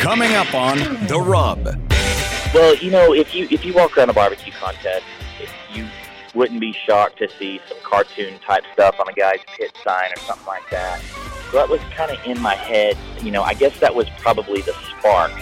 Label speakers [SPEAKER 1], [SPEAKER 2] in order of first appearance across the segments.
[SPEAKER 1] Coming up on The Rub.
[SPEAKER 2] Well, you know, if you if you walk around a barbecue contest, you wouldn't be shocked to see some cartoon type stuff on a guy's pit sign or something like that. So that was kind of in my head. You know, I guess that was probably the spark.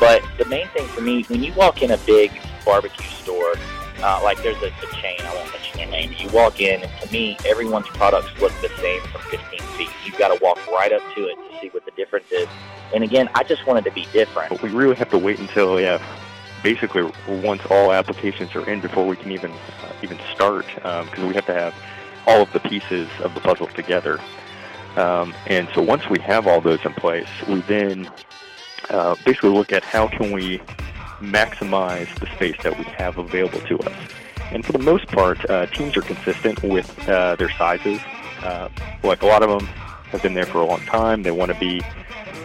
[SPEAKER 2] But the main thing for me, when you walk in a big barbecue store, uh, like there's a, a chain, I won't mention their name. You walk in, and to me, everyone's products look the same from 15 feet. You've got to walk right up to it to see what the difference is. And again, I just wanted to be different.
[SPEAKER 3] But we really have to wait until have basically once all applications are in before we can even uh, even start because um, we have to have all of the pieces of the puzzle together. Um, and so once we have all those in place, we then uh, basically look at how can we maximize the space that we have available to us. And for the most part, uh, teams are consistent with uh, their sizes. Uh, like a lot of them have been there for a long time. They want to be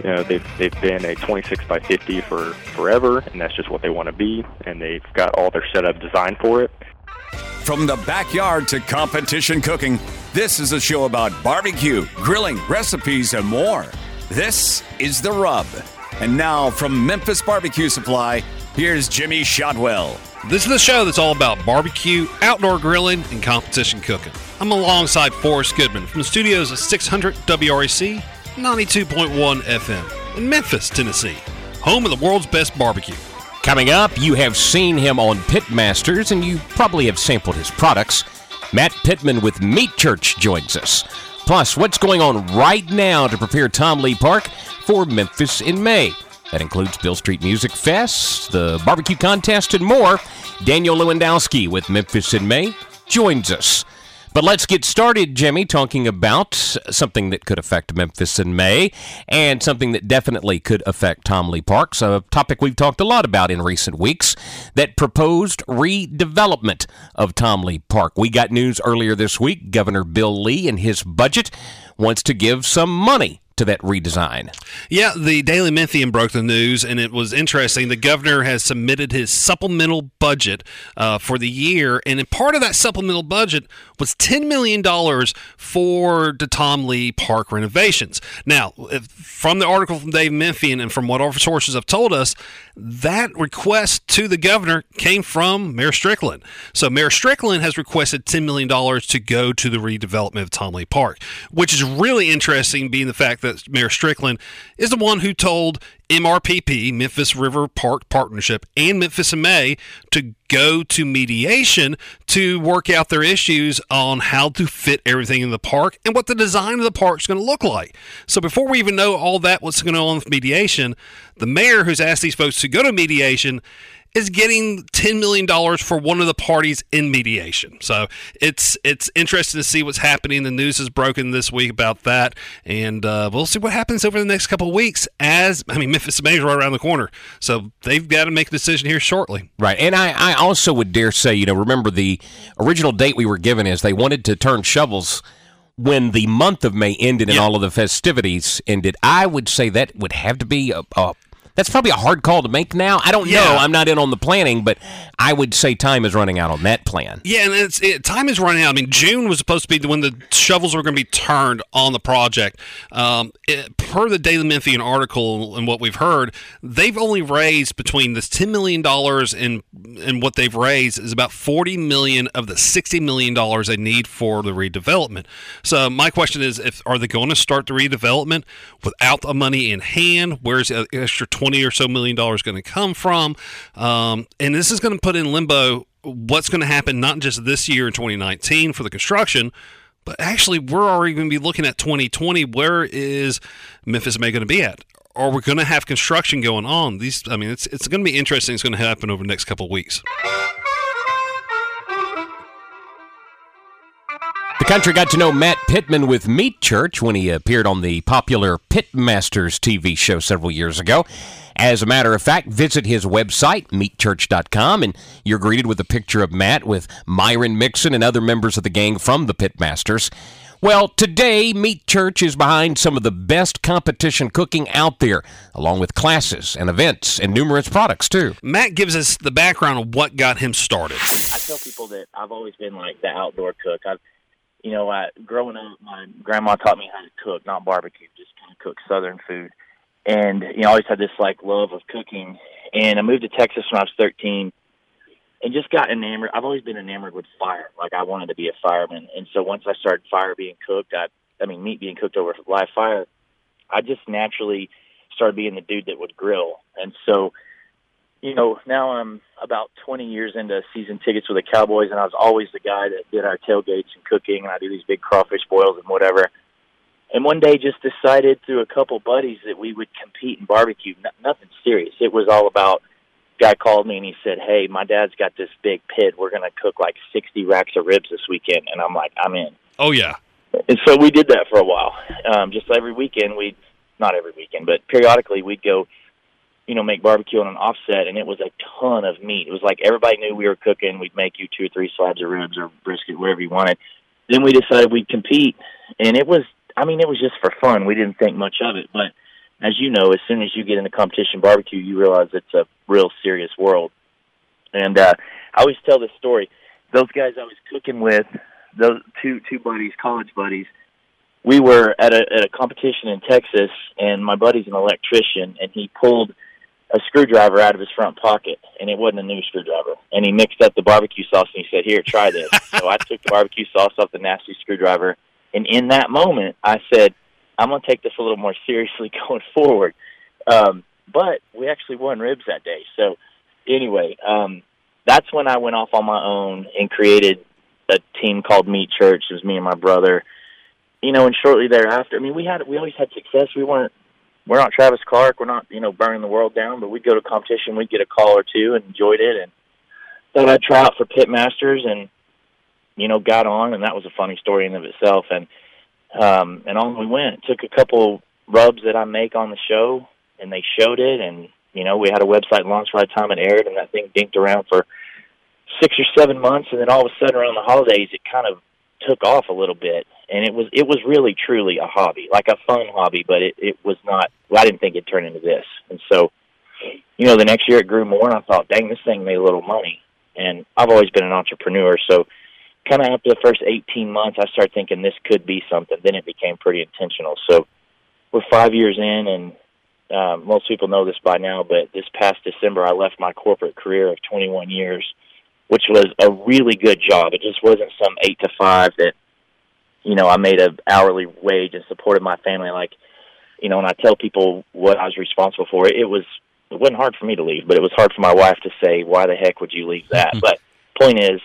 [SPEAKER 3] you know they've they've been a 26 by 50 for forever, and that's just what they want to be, and they've got all their setup designed for it.
[SPEAKER 1] From the backyard to competition cooking, this is a show about barbecue, grilling, recipes, and more. This is the rub. And now from Memphis Barbecue Supply, here's Jimmy Shotwell.
[SPEAKER 4] This is the show that's all about barbecue, outdoor grilling, and competition cooking. I'm alongside Forrest Goodman from the studios of 600 WREC 92.1 FM in Memphis, Tennessee, home of the world's best barbecue.
[SPEAKER 5] Coming up, you have seen him on Pitmasters and you probably have sampled his products. Matt Pittman with Meat Church joins us. Plus, what's going on right now to prepare Tom Lee Park for Memphis in May? That includes Beale Street Music Fest, the barbecue contest, and more. Daniel Lewandowski with Memphis in May joins us. But let's get started, Jimmy, talking about something that could affect Memphis in May and something that definitely could affect Tom Lee Parks, a topic we've talked a lot about in recent weeks that proposed redevelopment of Tom Lee Park. We got news earlier this week. Governor Bill Lee, in his budget, wants to give some money to that redesign.
[SPEAKER 4] Yeah, the Daily Memphian broke the news, and it was interesting. The governor has submitted his supplemental budget uh, for the year, and part of that supplemental budget was $10 million for the Tom Lee Park renovations. Now, from the article from Daily Memphian and from what our sources have told us, that request to the governor came from Mayor Strickland. So Mayor Strickland has requested $10 million to go to the redevelopment of Tom Lee Park, which is really interesting, being the fact that Mayor Strickland is the one who told MRPP, Memphis River Park Partnership, and Memphis May to go to mediation to work out their issues on how to fit everything in the park and what the design of the park is going to look like. So before we even know all that, what's going on with mediation, the mayor who's asked these folks to go to mediation is getting $10 million for one of the parties in mediation. So it's it's interesting to see what's happening. The news has broken this week about that, and uh, we'll see what happens over the next couple of weeks. As I mean, Memphis May is right around the corner, so they've got to make a decision here shortly.
[SPEAKER 5] Right, and I, I also would dare say, you know, remember the original date we were given is they wanted to turn shovels when the month of May ended and all of the festivities ended, I would say that would have to be a, a that's probably a hard call to make now. I don't yeah. know. I'm not in on the planning, but I would say time is running out on that plan.
[SPEAKER 4] Yeah, and it's it, time is running out. I mean, June was supposed to be when the shovels were going to be turned on the project. Um, it, per the Daily Memphian article and what we've heard, they've only raised between this ten million dollars and and what they've raised is about forty million of the sixty million dollars they need for the redevelopment. So my question is, if are they going to start the redevelopment without the money in hand? Where's the extra twenty 20 or so million dollars going to come from. Um, and this is going to put in limbo what's going to happen not just this year in 2019 for the construction, but actually we're already going to be looking at 2020. Where is Memphis May going to be at? Are we going to have construction going on? These, I mean, it's it's going to be interesting. It's going to happen over the next couple of weeks.
[SPEAKER 5] Country got to know Matt Pittman with Meat Church when he appeared on the popular Pitmasters TV show several years ago. As a matter of fact, visit his website, meatchurch.com, and you're greeted with a picture of Matt with Myron Mixon and other members of the gang from the Pitmasters. Well, today, Meat Church is behind some of the best competition cooking out there, along with classes and events and numerous products, too.
[SPEAKER 4] Matt gives us the background of what got him started.
[SPEAKER 2] I tell people that I've always been like the outdoor cook. I've, you know, I, growing up, my grandma taught me how to cook, not barbecue, just kind of cook Southern food. And, you know, I always had this like love of cooking. And I moved to Texas when I was 13 and just got enamored. I've always been enamored with fire. Like I wanted to be a fireman, and so once I started fire being cooked, I, I mean meat being cooked over live fire, I just naturally started being the dude that would grill. And so, you know, now I'm about 20 years into season tickets with the Cowboys, and I was always the guy that did our tailgates and cooking, and I do these big crawfish boils and whatever. And one day, just decided through a couple buddies that we would compete in barbecue. N- nothing serious. It was all about guy called me and he said, "Hey, my dad's got this big pit. We're going to cook like 60 racks of ribs this weekend." And I'm like, "I'm in."
[SPEAKER 4] Oh yeah.
[SPEAKER 2] And so we did that for a while. Um, just every weekend, we'd not every weekend, but periodically we'd go, you know, make barbecue on an offset, and it was a ton of meat. It was like everybody knew we were cooking. We'd make you two or three slabs of ribs or brisket, whatever you wanted. Then we decided we'd compete, and it was, I mean, it was just for fun. We didn't think much of it, but as you know, as soon as you get into competition barbecue, you realize it's a real serious world. And uh, I always tell this story. Those guys I was cooking with, those two two buddies, college buddies, we were at a at a competition in Texas, and my buddy's an electrician, and he pulled a screwdriver out of his front pocket, and it wasn't a new screwdriver. And he mixed up the barbecue sauce, and he said, "Here, try this." so I took the barbecue sauce off the nasty screwdriver, and in that moment, I said I'm going to take this a little more seriously going forward. Um, but we actually won ribs that day. So anyway, um, that's when I went off on my own and created a team called Meat Church. It was me and my brother. You know, and shortly thereafter, I mean, we had we always had success. We weren't we're not Travis Clark. We're not you know burning the world down. But we'd go to competition, we'd get a call or two, and enjoyed it. And thought I'd try out for Pit Masters, and you know, got on, and that was a funny story in of itself. And um, and on we went. Took a couple rubs that I make on the show, and they showed it. And you know, we had a website launch by the time it aired, and that thing dinked around for six or seven months. And then all of a sudden, around the holidays, it kind of took off a little bit. And it was it was really truly a hobby, like a fun hobby, but it it was not. Well, I didn't think it'd turn into this. And so, you know, the next year it grew more, and I thought, dang, this thing made a little money. And I've always been an entrepreneur, so kind of after the first 18 months, I started thinking this could be something. Then it became pretty intentional. So we're five years in, and um, most people know this by now, but this past December, I left my corporate career of 21 years, which was a really good job. It just wasn't some eight to five that, you know, I made an hourly wage and supported my family. Like, you know, when I tell people what I was responsible for, it was it wasn't hard for me to leave, but it was hard for my wife to say, "Why the heck would you leave that?" but point is,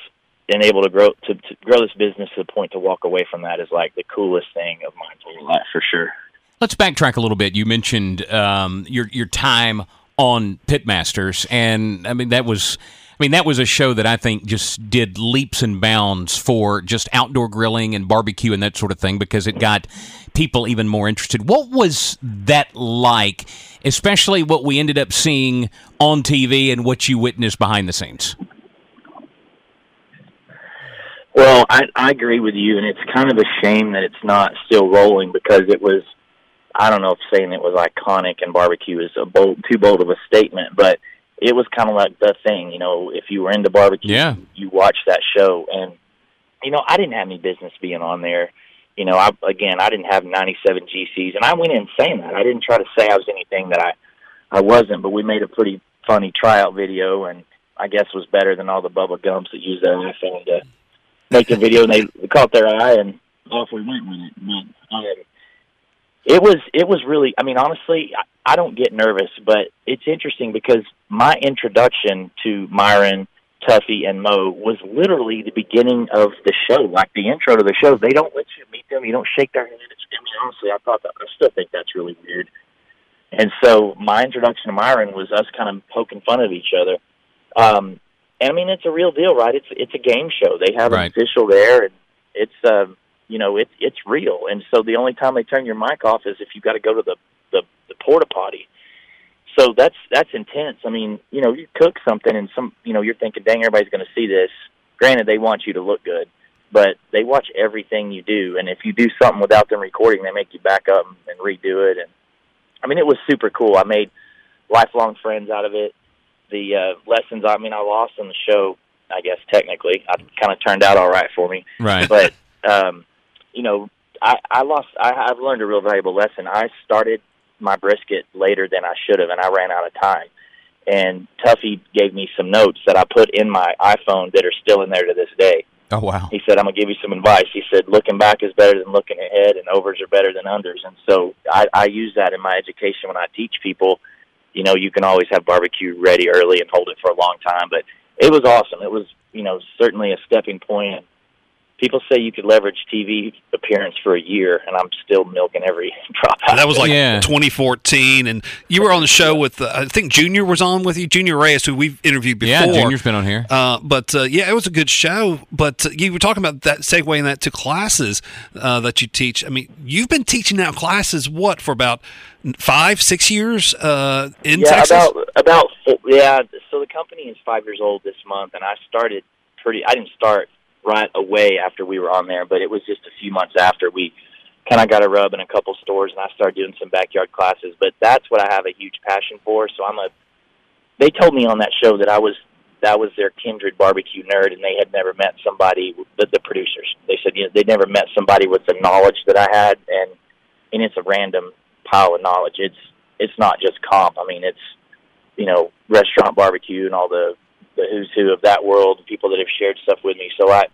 [SPEAKER 2] been able to grow to, to grow this business to the point to walk away from that is like the coolest thing of my entire life for sure.
[SPEAKER 6] Let's backtrack a little bit. You mentioned um, your your time on Pitmasters, and I mean that was. I mean, that was a show that I think just did leaps and bounds for just outdoor grilling and barbecue and that sort of thing because it got people even more interested. What was that like, especially what we ended up seeing on TV and what you witnessed behind the scenes?
[SPEAKER 2] Well, I, I agree with you, and it's kind of a shame that it's not still rolling because it was. I don't know if saying it was iconic and barbecue is a bold, too bold of a statement, but it was kind of like the thing. You know, if you were into barbecue,
[SPEAKER 6] yeah.
[SPEAKER 2] you watched that show, and you know, I didn't have any business being on there. You know, I again, I didn't have 97 GCs, and I went in saying that. I didn't try to say I was anything that I I wasn't, but we made a pretty funny tryout video, and I guess was better than all the Bubba Gumps that used their iPhone to make the video, and they caught their eye, and off we went with it. But um, it was it was really. I mean, honestly, I, I don't get nervous, but it's interesting because my introduction to Myron, Tuffy, and Mo was literally the beginning of the show, like the intro to the show. They don't let you meet them. You don't shake their hand. It's, I mean, honestly, I thought that. I still think that's really weird. And so my introduction to Myron was us kind of poking fun of each other. Um, and I mean, it's a real deal, right? It's it's a game show. They have
[SPEAKER 6] Right.
[SPEAKER 2] an official there, and It's um, you know, it's it's real. And so the only time they turn your mic off is if you've got to go to the the, the porta potty. So that's that's intense. I mean, you know, you cook something and some, you know, you're thinking, dang, everybody's going to see this. Granted, they want you to look good, but they watch everything you do. And if you do something without them recording, they make you back up and redo it. And I mean, it was super cool. I made lifelong friends out of it. The uh, lessons, I mean, I lost on the show. I guess technically, I kind of turned out all right for me.
[SPEAKER 6] Right.
[SPEAKER 2] But um, you know, I, I lost. I, I've learned a real valuable lesson. I started my brisket later than I should have, and I ran out of time. And Tuffy gave me some notes that I put in my iPhone that are still in there to this day.
[SPEAKER 7] Oh wow.
[SPEAKER 2] He said, "I'm gonna give you some advice." He said, "Looking back is better than looking ahead, and overs are better than unders." And so I, I use that in my education when I teach people. You know, you can always have barbecue ready early and hold it for a long time, but it was awesome. It was, you know, certainly a stepping point people say you could leverage TV appearance for a year, and I'm still milking every drop out.
[SPEAKER 4] That was like
[SPEAKER 6] Yeah.
[SPEAKER 4] 2014, and you were on the show with uh, I think Junior was on with you, Junior Reyes, who we've interviewed before.
[SPEAKER 6] Yeah, Junior's been on here.
[SPEAKER 4] Uh, but uh, yeah, it was a good show. But uh, you were talking about that segueing that to classes uh, that you teach. I mean, you've been teaching now classes what for about five, six years uh, in
[SPEAKER 2] yeah,
[SPEAKER 4] Texas.
[SPEAKER 2] about about yeah. So the company is five years old this month, and I started pretty. I didn't start right away after we were on there, but it was just a few months after we kind of got a rub in a couple stores, and I started doing some backyard classes. But that's what I have a huge passion for. So I'm a. They told me on that show that I was that was their kindred barbecue nerd, and they had never met somebody. The, the producers, they said you know, they'd never met somebody with the knowledge that I had, and and it's a random pile of knowledge. It's it's not just comp. I mean, it's you know restaurant barbecue and all the the who's who of that world, people that have shared stuff with me. So I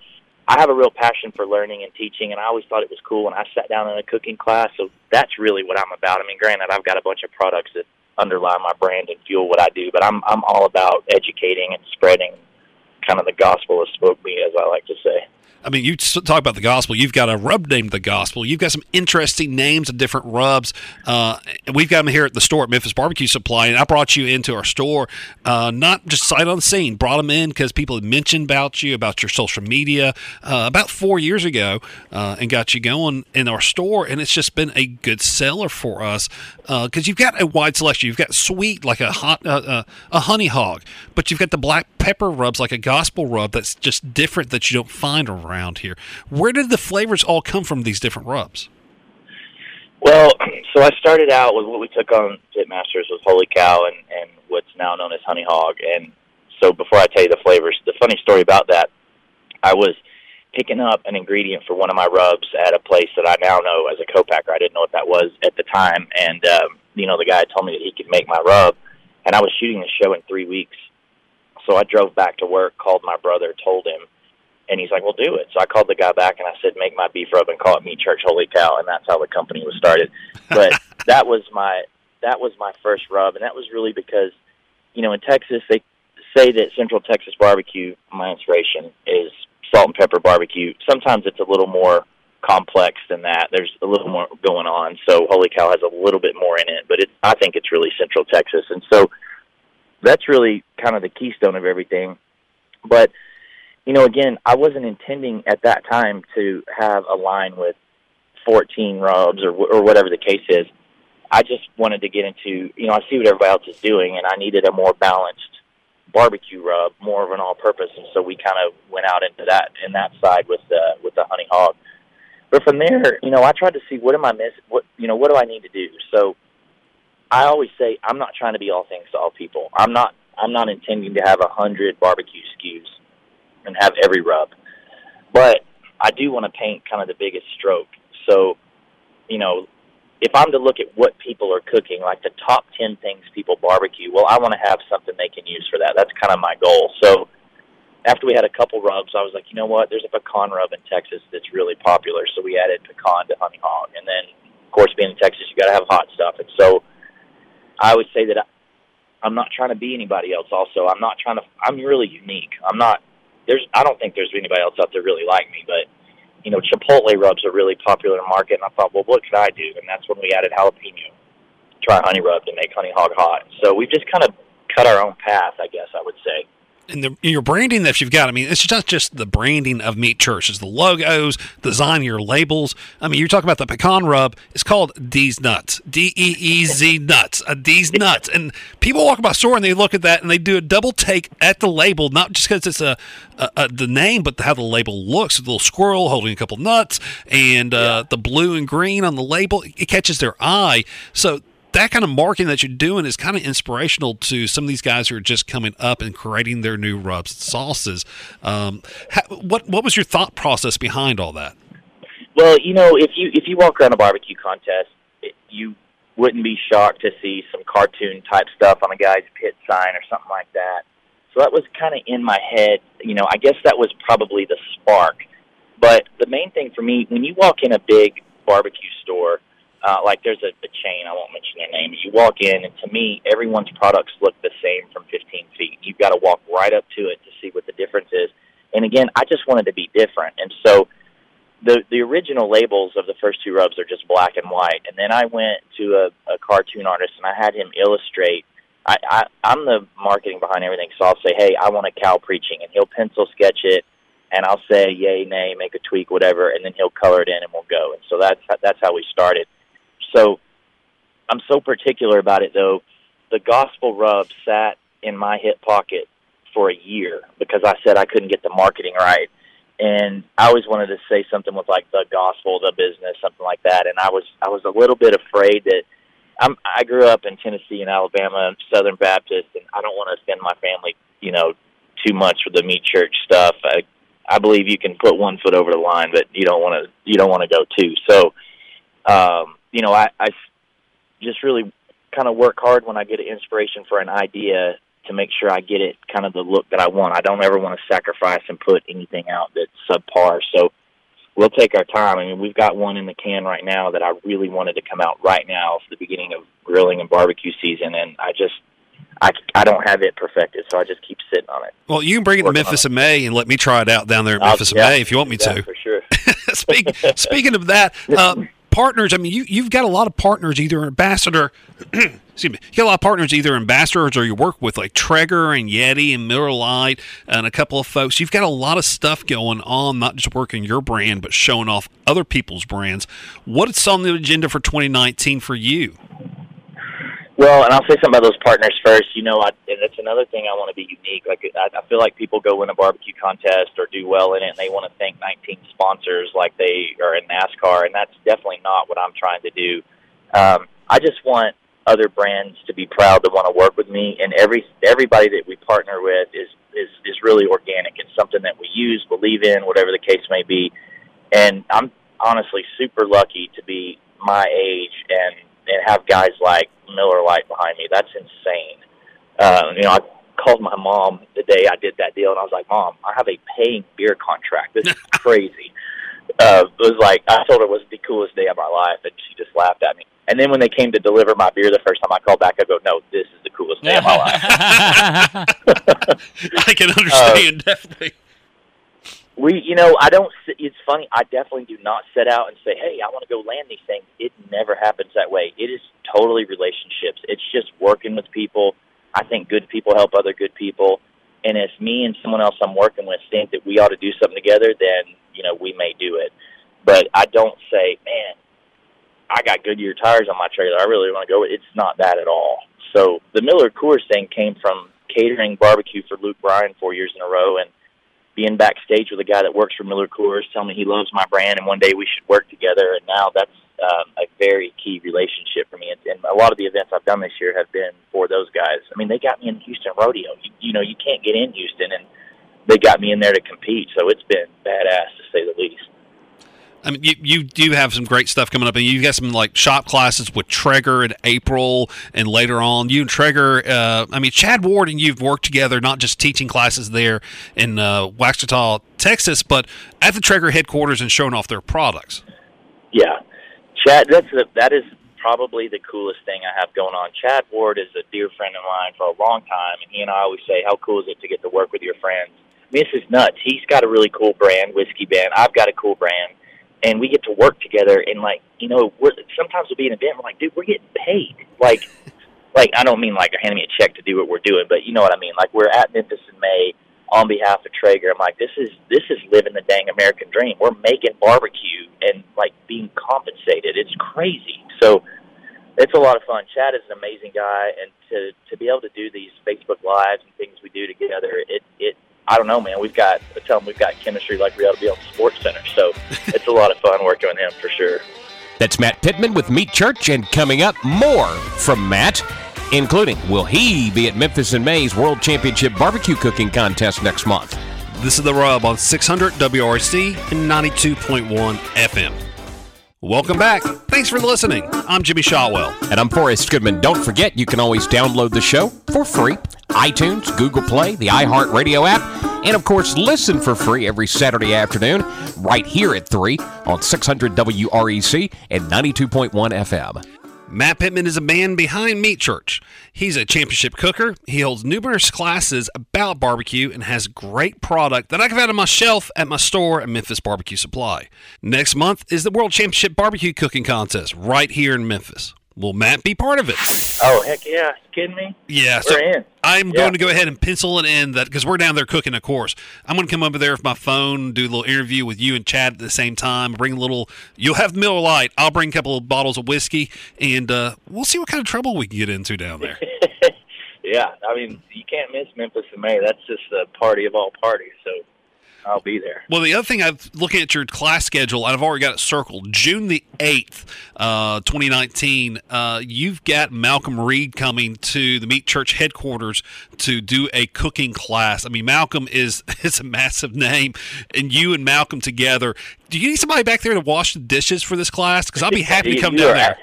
[SPEAKER 2] I have a real passion for learning and teaching, and I always thought it was cool when I sat down in a cooking class. So that's really what I'm about. I mean, granted, I've got a bunch of products that underlie my brand and fuel what I do, but I'm I'm all about educating and spreading kind of the gospel of spoke me, as I like to say.
[SPEAKER 4] I mean, you talk about the gospel. You've got a rub named the gospel. You've got some interesting names of different rubs. Uh, we've got them here at the store at Memphis Barbecue Supply. And I brought you into our store, uh, not just sight unseen. Brought them in because people had mentioned about you, about your social media, uh, about four years ago, uh, and got you going in our store. And it's just been a good seller for us because you've got a wide selection. You've got sweet like a hot uh, uh, a honey hog, but you've got the black pepper rubs like a gospel rub that's just different that you don't find around here. Where did the flavors all come from? These different rubs.
[SPEAKER 2] Well, so I started out with what we took on Pitmasters was Holy Cow and, and what's now known as Honey Hog. And so before I tell you the flavors, the funny story about that, I was picking up an ingredient for one of my rubs at a place that I now know as a co-packer. I didn't know what that was at the time. And, um, you know, the guy told me that he could make my rub. And I was shooting the show in three weeks. So I drove back to work, called my brother, told him, and he's like, "Well, do it." So I called the guy back and I said, "Make my beef rub and call it Meat Church Holy Cow," and that's how the company was started. But that was my that was my first rub, and that was really because, you know, in Texas they say that Central Texas barbecue, my inspiration is salt and pepper barbecue. Sometimes it's a little more complex than that. There's a little more going on. So Holy Cow has a little bit more in it, but it I think it's really Central Texas, and so that's really kind of the keystone of everything. But you know, again, I wasn't intending at that time to have a line with 14 rubs or or whatever the case is. I just wanted to get into, you know, I see what everybody else is doing, and I needed a more balanced barbecue rub, more of an all-purpose, and so we kind of went out into that in that side with the with the honey hog. But from there, you know, I tried to see what am I missing? What you know, what do I need to do? So I always say I'm not trying to be all things to all people. I'm not I'm not intending to have a hundred barbecue SKUs and have every rub. But I do want to paint kind of the biggest stroke. So, you know, if I'm to look at what people are cooking, like the top 10 things people barbecue, well, I want to have something they can use for that. That's kind of my goal. So, after we had a couple rubs, I was like, you know what? There's a pecan rub in Texas that's really popular. So, we added pecan to honey hog. And then, of course, being in Texas, you got to have hot stuff. And so, I would say that I, I'm not trying to be anybody else. Also, I'm not trying to. I'm really unique. I'm not. There's. I don't think there's anybody else out there really like me. But you know, Chipotle rubs are really popular in the market, and I thought, well, what could I do? And that's when we added jalapeno. Try honey rub to make honey hog hot. So we've just kind of cut our own path, I guess I would say.
[SPEAKER 4] And the your branding that you've got. I mean, it's not just the branding of Meat Church; it's the logos, design your labels. I mean, you're talking about the pecan rub. It's called Deez Nuts, D E E Z Nuts, a Deez Nuts, and people walk by store and they look at that and they do a double take at the label, not just because it's a, a, a, the name, but how the label looks. A little squirrel holding a couple nuts and uh, the blue and green on the label. It catches their eye. So that kind of marketing that you're doing is kind of inspirational to some of these guys who are just coming up and creating their new rubs and sauces. Um, what what was your thought process behind all that?
[SPEAKER 2] Well, you know, if you if you walk around a barbecue contest, you wouldn't be shocked to see some cartoon type stuff on a guy's pit sign or something like that. So that was kind of in my head. You know, I guess that was probably the spark. But the main thing for me, when you walk in a big barbecue store, uh, like there's a, a chain, I won't mention their name. You walk in, and to me, everyone's products look the same from 15 feet. You've got to walk right up to it to see what the difference is. And again, I just wanted to be different, and so the the original labels of the first two rubs are just black and white. And then I went to a, a cartoon artist, and I had him illustrate. I, I I'm the marketing behind everything, so I'll say, hey, I want a cow preaching, and he'll pencil sketch it and I'll say yay, nay, make a tweak, whatever, and then he'll color it in, and we'll go. And so that's that's how we started. So I'm so particular about it though. The gospel rub sat in my hip pocket for a year because I said I couldn't get the marketing right. And I always wanted to say something with like the gospel, the business, something like that. And I was I was a little bit afraid that I'm I grew up in Tennessee and Alabama, Southern Baptist, and I don't want to offend my family, you know, too much with the meat church stuff. I I believe you can put one foot over the line, but you don't want to you don't want to go too. So um you know, I, I just really kind of work hard when I get an inspiration for an idea to make sure I get it kind of the look that I want. I don't ever want to sacrifice and put anything out that's subpar. So we'll take our time. I mean, we've got one in the can right now that I really wanted to come out right now for the beginning of grilling and barbecue season, and I just I, I don't have it perfected, so I just keep sitting on it.
[SPEAKER 4] Well, you can bring it to Memphis in May and let me try it out down there in Memphis in May if you want me to.
[SPEAKER 2] For sure.
[SPEAKER 4] Speak, speaking of that, um, partners. I mean, you you've got a lot of partners, either ambassador. excuse me. You got a lot of partners, either ambassadors or you work with like Traeger and Yeti and Miller Lite and a couple of folks. You've got a lot of stuff going on, not just working your brand, but showing off other people's brands. What's on the agenda for 2019 for you?
[SPEAKER 2] Well, and I'll say something about those partners first. You know, I, and it's another thing I want to be unique. Like I, I feel like people go win a barbecue contest or do well in it, and they want to thank 19 sponsors like they are in NASCAR, and that's definitely not what I'm trying to do. Um, I just want other brands to be proud to want to work with me, and every everybody that we partner with is is is really organic. It's something that we use, believe in, whatever the case may be. And I'm honestly super lucky to be my age and and have guys like Miller Lite behind me. That's insane. Uh, you know, I called my mom the day I did that deal, and I was like, "Mom, I have a paying beer contract. This is crazy." uh, it was like I told her it was the coolest day of my life, and she just laughed at me. And then when they came to deliver my beer the first time I called back, I go, "No, this is the coolest day of my life."
[SPEAKER 4] I can understand uh, definitely
[SPEAKER 2] we, you know, I don't. It's funny. I definitely do not set out and say, "Hey, I want to go land these things." It never happens that way. It is totally relationships. It's just working with people. I think good people help other good people, and if me and someone else I'm working with think that we ought to do something together, then you know we may do it. But I don't say, "Man, I got Goodyear tires on my trailer. I really want to go." It's not that at all. So the Miller Coors thing came from catering barbecue for Luke Bryan four years in a row, and being backstage with a guy that works for Miller Coors, telling me he loves my brand and one day we should work together. And now that's um, a very key relationship for me. And, and a lot of the events I've done this year have been for those guys. I mean, they got me in Houston Rodeo. You, you know, you can't get in Houston, and they got me in there to compete. So it's been badass to say the least.
[SPEAKER 4] I mean, you, you do have some great stuff coming up, and you've got some like shop classes with Traeger in April, and later on, you and Traeger. Uh, I mean, Chad Ward and you've worked together, not just teaching classes there in uh, Waxahachie, Texas, but at the Traeger headquarters and showing off their products.
[SPEAKER 2] Yeah, Chad, that's a, that is probably the coolest thing I have going on. Chad Ward is a dear friend of mine for a long time, and he and I always say, "How cool is it to get to work with your friends?" I mean, this is nuts. He's got a really cool brand, Whiskey Bent. I've got a cool brand and we get to work together and like you know we're sometimes we'll be an event we're like dude we're getting paid like like I don't mean like they're handing me a check to do what we're doing, but you know what I mean. Like we're at Memphis in May on behalf of Traeger. I'm like, this is this is living the dang American dream. We're making barbecue and like being compensated. It's crazy. So it's a lot of fun. Chad is an amazing guy, and to to be able to do these Facebook lives and things we do together, it it I don't know, man. We've got I tell him we've got chemistry like we ought to be on Sports Center. So it's a lot of fun working with him for sure.
[SPEAKER 5] That's Matt Pittman with Meat Church, and coming up, more from Matt, including will he be at Memphis in May's World Championship Barbecue Cooking Contest next month?
[SPEAKER 4] This is The Rub on 600 WREC and 92.1 FM. Welcome back. Thanks for listening. I'm Jimmy Shotwell.
[SPEAKER 5] And I'm Forrest Goodman. Don't forget, you can always download the show for free iTunes, Google Play, the iHeartRadio app, and of course, listen for free every Saturday afternoon right here at 3 on 600 WREC and 92.1 FM.
[SPEAKER 4] Matt Pittman is a man behind Meat Church. He's a championship cooker. He holds numerous classes about barbecue and has great product that I can find on my shelf at my store at Memphis Barbecue Supply. Next month is the World Championship Barbecue Cooking Contest right here in Memphis. Will Matt be part of it?
[SPEAKER 2] Oh heck yeah! You kidding me?
[SPEAKER 4] Yeah,
[SPEAKER 2] We're in.
[SPEAKER 4] I'm
[SPEAKER 2] Yeah.
[SPEAKER 4] going to go ahead and pencil it in that because we're down there cooking a course. I'm going to come over there with my phone, do a little interview with you and Chad at the same time. Bring a little. You'll have Miller Lite. I'll bring a couple of bottles of whiskey, and uh, we'll see what kind of trouble we can get into down there.
[SPEAKER 2] Yeah, I mean you can't miss Memphis in May. That's just the party of all parties. So I'll be there.
[SPEAKER 4] Well, the other thing I'm looking at your class schedule, and I've already got it circled. June the eighth, uh, 2019. Uh, you've got Malcolm Reed coming to the Meat Church headquarters to do a cooking class. I mean, Malcolm is is a massive name, and you and Malcolm together. Do you need somebody back there to wash the dishes for this class? Because I'll be happy to come down there.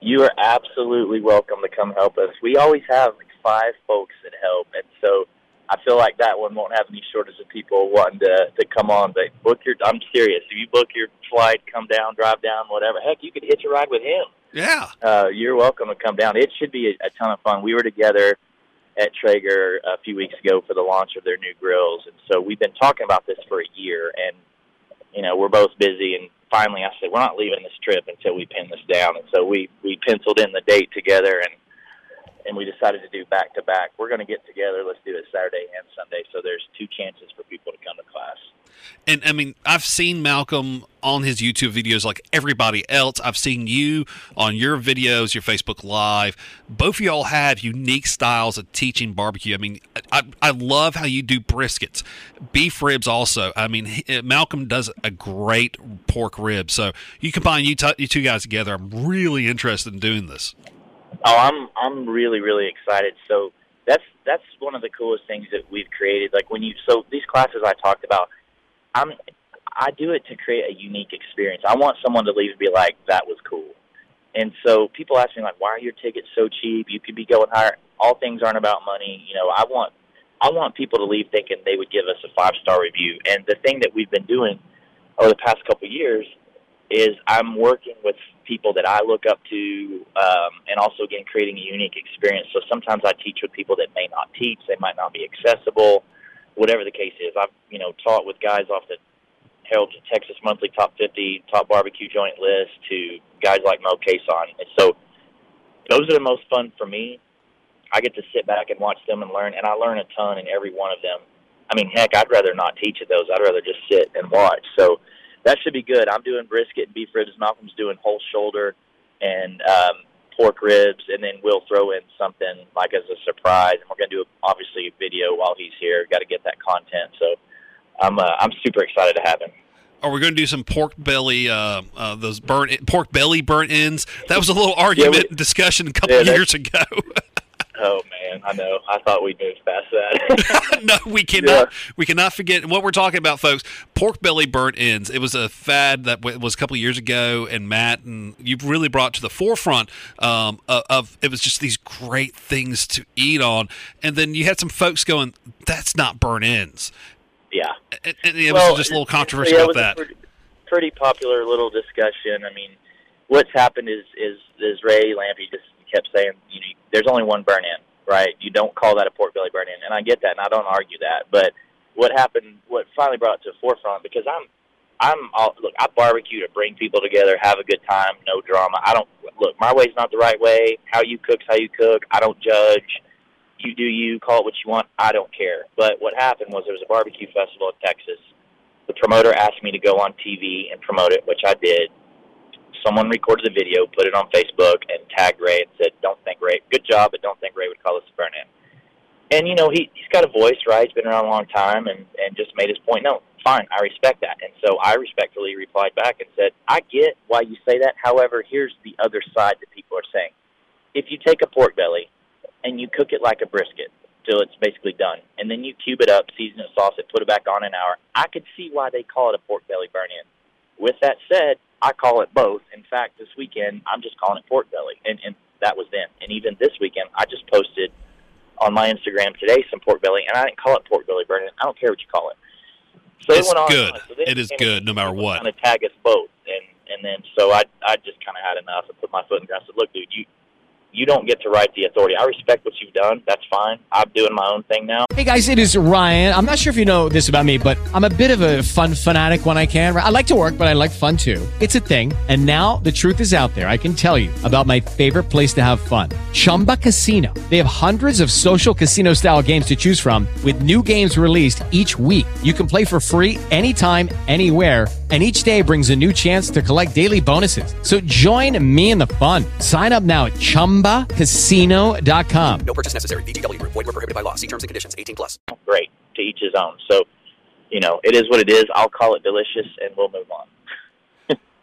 [SPEAKER 2] You are absolutely welcome to come help us. We always have like five folks that help, and so I feel like that one won't have any shortage of people wanting to to come on. But book your. I'm serious. If you book your flight, come down, drive down, whatever. Heck, you could hitch a ride with him.
[SPEAKER 4] Yeah.
[SPEAKER 2] Uh, you're welcome to come down. It should be a, a ton of fun. We were together at Traeger a few weeks ago for the launch of their new grills, and so we've been talking about this for a year. And you know, we're both busy, and finally, I said we're not leaving this trip until we pin this down. And so we we penciled in the date together, and and we decided to do back to back. We're going to get together. Let's do it Saturday and Sunday. So there's two chances for people to come to class.
[SPEAKER 4] And I mean, I've seen Malcolm on his YouTube videos like everybody else. I've seen you on your videos, your Facebook Live. Both of y'all have unique styles of teaching barbecue. I mean, I, I love how you do briskets, beef ribs also. I mean, he- uh, Malcolm does a great pork rib. So you combine you, t- you two guys together. I'm really interested in doing this.
[SPEAKER 2] Oh, I'm I'm really really excited. So that's that's one of the coolest things that we've created. Like when you so these classes I talked about, I'm I do it to create a unique experience. I want someone to leave and be like, that was cool. And so people ask me like, why are your tickets so cheap? You could be going higher. All things aren't about money. You know, I want I want people to leave thinking they would give us a five star review. And the thing that we've been doing over the past couple of years is I'm working with people that I look up to, um, and also again creating a unique experience. So sometimes I teach with people that may not teach, they might not be accessible, whatever the case is. I've you know taught with guys off the Herald Texas Monthly Top 50 Top Barbecue Joint list to guys like Moe Cason. And so those are the most fun for me. I get to sit back and watch them and learn, and I learn a ton in every one of them. I mean, heck, I'd rather not teach at those. I'd rather just sit and watch. So that should be good. I'm doing brisket and beef ribs. Malcolm's doing whole shoulder and um, pork ribs, and then we'll throw in something like as a surprise. And we're going to do obviously a video while he's here. Got to get that content. So I'm uh, I'm super excited to have him.
[SPEAKER 4] Are we going to do some pork belly, uh, uh, those burnt pork belly burnt ends? That was a little argument and discussion a couple
[SPEAKER 2] Yeah,
[SPEAKER 4] years ago.
[SPEAKER 2] Oh man, I know. I thought we'd move past that.
[SPEAKER 4] no, we cannot. We cannot forget what we're talking about, folks. Pork belly burnt ends. It was a fad that w- was a couple of years ago, and Matt and you've really brought to the forefront um, of, of. It was just these great things to eat on, and then you had some folks going, "That's not burnt ends."
[SPEAKER 2] yeah.
[SPEAKER 4] And, and it
[SPEAKER 2] Well,
[SPEAKER 4] was just a little controversy
[SPEAKER 2] yeah,
[SPEAKER 4] about that.
[SPEAKER 2] Pretty, pretty popular little discussion. I mean, what's happened is is is Ray Lampe just kept saying, you know, there's only one burn in, right? You don't call that a pork belly burn in, and I get that, and I don't argue that. But what happened? What finally brought it to the forefront? Because I'm I'm all, look, I barbecue to bring people together, have a good time, no drama. I don't look, my way's not the right way. How you cook's how you cook. I don't judge. You do you. Call it what you want. I don't care. But what happened was there was a barbecue festival in Texas. The promoter asked me to go on TV and promote it, which I did. Someone recorded the video, put it on Facebook, and tagged Ray and said, "Don't think Ray. Good job, but don't think Ray would call us a burn in." And you know, he he's got a voice, right? He's been around a long time, and and just made his point known. Fine, I respect that. And so I respectfully replied back and said, "I get why you say that. However, here's the other side that people are saying. If you take a pork belly and you cook it like a brisket till it's basically done, and then you cube it up, season it, sauce it, put it back on an hour, I could see why they call it a pork belly burn-in. With that said, I call it both. In fact, this weekend I'm just calling it pork belly, and and that was then. And even this weekend, I just posted on my Instagram today some pork belly, and I didn't call it pork belly burn-in. I don't care what you call it. So
[SPEAKER 4] it's
[SPEAKER 2] it went on.
[SPEAKER 4] good.
[SPEAKER 2] On. So
[SPEAKER 4] it is good, no matter what.
[SPEAKER 2] Kind of tag us both, and and then so I I just kind of had enough and put my foot in the ground. and Said, look, dude, you you don't get to write the authority. I respect what you've done. That's fine. I'm doing my own thing now.
[SPEAKER 7] Hey guys, it is Ryan. I'm not sure if you know this about me, but I'm a bit of a fun fanatic when I can. I like to work, but I like fun too. It's a thing. And now the truth is out there. I can tell you about my favorite place to have fun. Chumba Casino. They have hundreds of social casino style games to choose from with new games released each week. You can play for free anytime, anywhere and each day brings a new chance to collect daily bonuses. So join me in the fun. Sign up now at ChumbaCasino.com.
[SPEAKER 8] No purchase necessary. VGW. Group. Void were prohibited by law. See terms and conditions. 18 plus.
[SPEAKER 2] Great. To each his own. So, you know, it is what it is. I'll call it delicious, and we'll move on.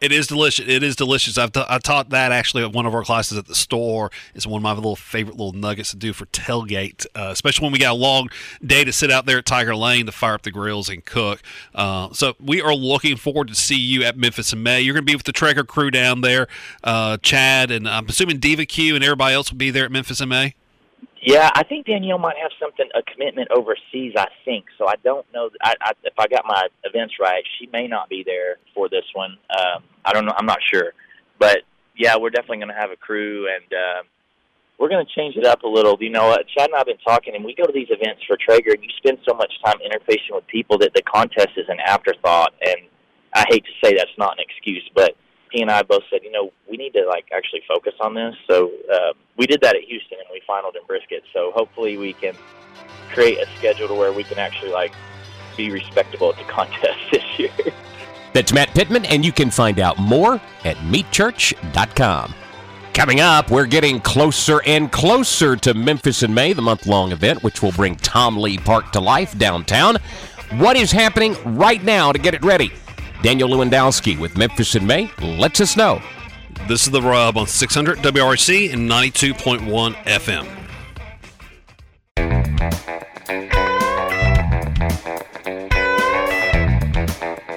[SPEAKER 4] It is delicious. It is delicious. I've t- I taught that actually at one of our classes at the store. It's one of my little favorite little nuggets to do for tailgate, uh, especially when we got a long day to sit out there at Tiger Lane to fire up the grills and cook. Uh, so we are looking forward to see you at Memphis in May. You're going to be with the Traeger crew down there, uh, Chad, and I'm assuming Diva Q and everybody else will be there at Memphis in May.
[SPEAKER 2] Yeah, I think Danielle might have something a commitment overseas. I think so. I don't know. I, I, if I got my events right, she may not be there for this one. Um, I don't know. I'm not sure, but yeah, we're definitely going to have a crew, and uh, we're going to change it up a little. You know, Chad and I've been talking, and we go to these events for Traeger, and you spend so much time interfacing with people that the contest is an afterthought. And I hate to say that's not an excuse, but he and I both said, you know, we need to like actually focus on this. So uh, we did that at Houston, and we finaled in Brisket. So hopefully we can create a schedule to where we can actually like be respectable at the contest this year.
[SPEAKER 5] That's Matt Pittman, and you can find out more at meatchurch.com. Coming up, we're getting closer and closer to Memphis in May, the month long event, which will bring Tom Lee Park to life downtown. What is happening right now to get it ready? Daniel Lewandowski with Memphis in May lets us know.
[SPEAKER 4] This is the rub on 600 WREC and 92.1 FM.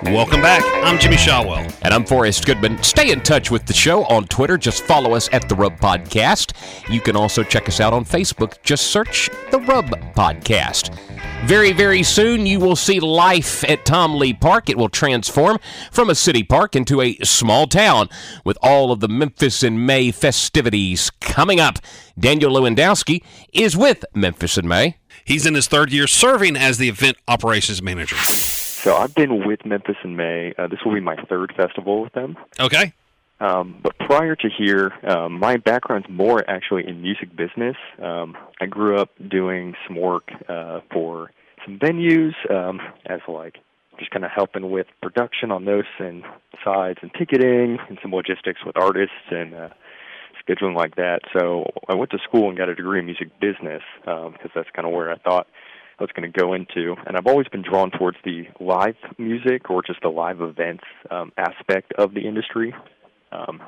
[SPEAKER 4] Welcome back. I'm Jimmy Shotwell.
[SPEAKER 5] And I'm Forrest Goodman. Stay in touch with the show on Twitter. Just follow us at The Rub Podcast. You can also check us out on Facebook. Just search The Rub Podcast. Very, very soon, you will see life at Tom Lee Park. It will transform from a city park into a small town with all of the Memphis in May festivities coming up. Daniel Lewandowski is with Memphis in May.
[SPEAKER 4] He's in his third year serving as the event operations manager.
[SPEAKER 3] So I've been with Memphis in May. Uh, this will be my third festival with them.
[SPEAKER 4] Okay.
[SPEAKER 3] Um, but prior to here, um, my background's more actually in music business. Um, I grew up doing some work uh, for some venues um, as like just kind of helping with production on those and sides and ticketing and some logistics with artists and uh, scheduling like that. So I went to school and got a degree in music business because um, that's kind of where I thought I was going to go into. And I've always been drawn towards the live music or just the live events um, aspect of the industry. Um,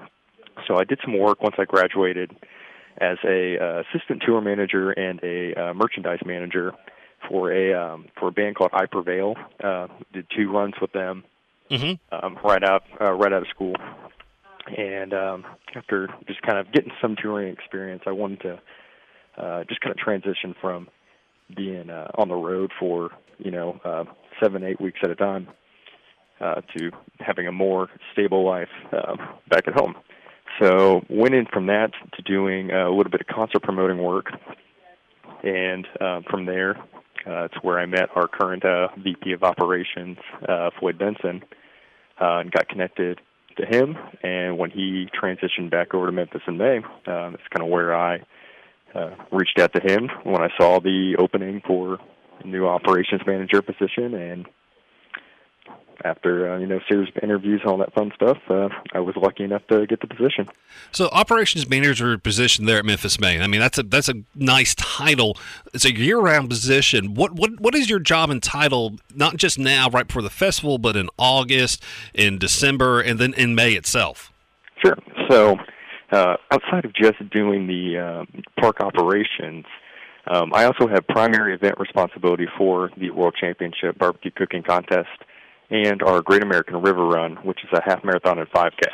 [SPEAKER 3] so I did some work once I graduated as a uh, assistant tour manager and a uh, merchandise manager for a um, for a band called I Prevail. Uh, did two runs with them
[SPEAKER 4] mm-hmm.
[SPEAKER 3] um, right out uh, right out of school, and um, after just kind of getting some touring experience, I wanted to uh, just kind of transition from being uh, on the road for you know uh, seven eight weeks at a time uh, to having a more stable life uh, back at home. So went in from that to doing a little bit of concert promoting work, and uh, from there, uh, it's where I met our current uh, VP of operations, uh, Floyd Benson, uh, and got connected to him, and when he transitioned back over to Memphis in May, um, it's kind of where I uh, reached out to him when I saw the opening for new operations manager position, and after uh, you know series of interviews and all that fun stuff, uh, I was lucky enough to get the position.
[SPEAKER 4] So, operations manager position there at Memphis Maine. I mean, that's a that's a nice title. It's a year-round position. What what what is your job and title? Not just now, right before the festival, but in August, in December, and then in May itself.
[SPEAKER 3] Sure. So, uh, outside of just doing the um, park operations. Um, I also have primary event responsibility for the World Championship Barbecue Cooking Contest and our Great American River Run, which is a half marathon and 5K.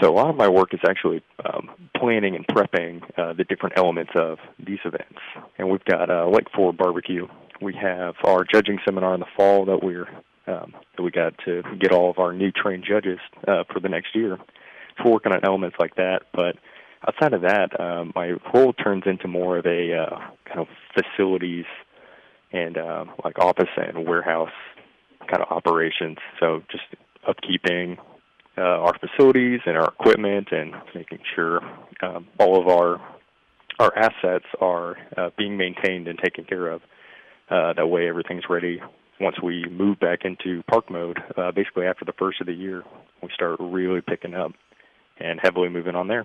[SPEAKER 3] So a lot of my work is actually um, planning and prepping uh, the different elements of these events. And we've got uh, Lake Ford Barbecue. We have our judging seminar in the fall that we're um, that we got to get all of our new trained judges uh, for the next year. So we're working on elements like that. But outside of that, um, my role turns into more of a uh, kind of facilities and uh, like office and warehouse kind of operations. So just upkeeping uh, our facilities and our equipment and making sure um, all of our our assets are uh, being maintained and taken care of. Uh, that way, everything's ready once we move back into park mode. Uh, basically, after the first of the year, we start really picking up and heavily moving on there.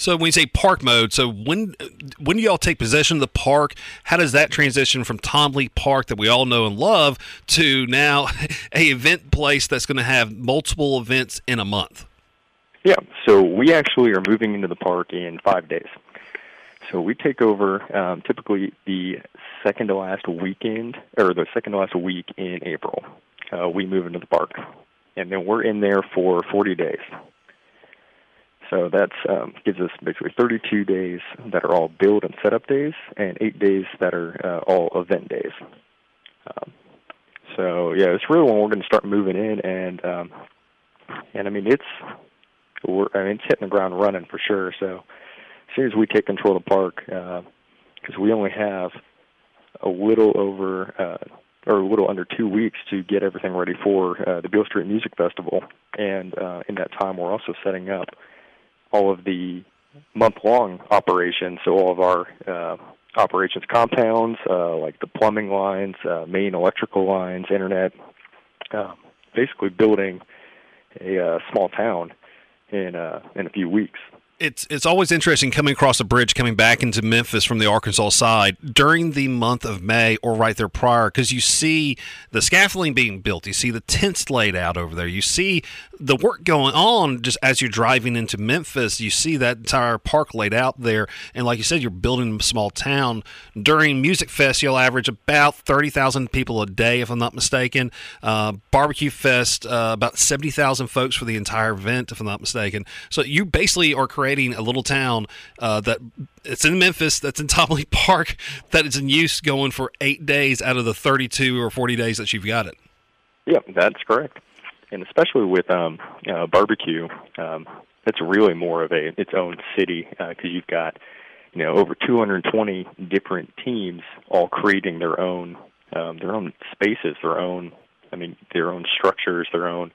[SPEAKER 4] So when you say park mode, so when when do y'all take possession of the park? How does that transition from Tom Lee Park that we all know and love to now a event place that's going to have multiple events in a month?
[SPEAKER 3] Yeah, so we actually are moving into the park in five days. So we take over um, typically the second to last weekend, or the second to last week in April. Uh, we move into the park, and then we're in there for 40 days. So that um, gives us basically 32 days that are all build and setup days, and eight days that are uh, all event days. Um, so yeah, it's really when we're going to start moving in, and um, and I mean it's we're I mean it's hitting the ground running for sure. So as soon as we take control of the park, because uh, we only have a little over uh, or a little under two weeks to get everything ready for uh, the Beale Street Music Festival, and uh, in that time we're also setting up all of the month-long operations, so all of our uh, operations compounds, uh, like the plumbing lines, uh, main electrical lines, internet, um, basically building a uh, small town in uh, in a few weeks
[SPEAKER 4] it's it's always interesting coming across a bridge coming back into Memphis from the Arkansas side during the month of May or right there prior because you see the scaffolding being built, you see the tents laid out over there, you see the work going on just as you're driving into Memphis, you see that entire park laid out there, and like you said, you're building a small town. During Music Fest, you'll average about thirty thousand people a day, if I'm not mistaken. Uh, Barbecue Fest, uh, about seventy thousand folks for the entire event, if I'm not mistaken. So you basically are creating creating a little town uh, that it's in Memphis, that's in Tom Lee Park, that is in use going for eight days out of the 32 or 40 days that you've got it.
[SPEAKER 3] Yeah, that's correct. And especially with um, uh, barbecue, um, it's really more of a its own city because uh, you've got you know over 220 different teams all creating their own um, their own spaces, their own I mean their own structures, their own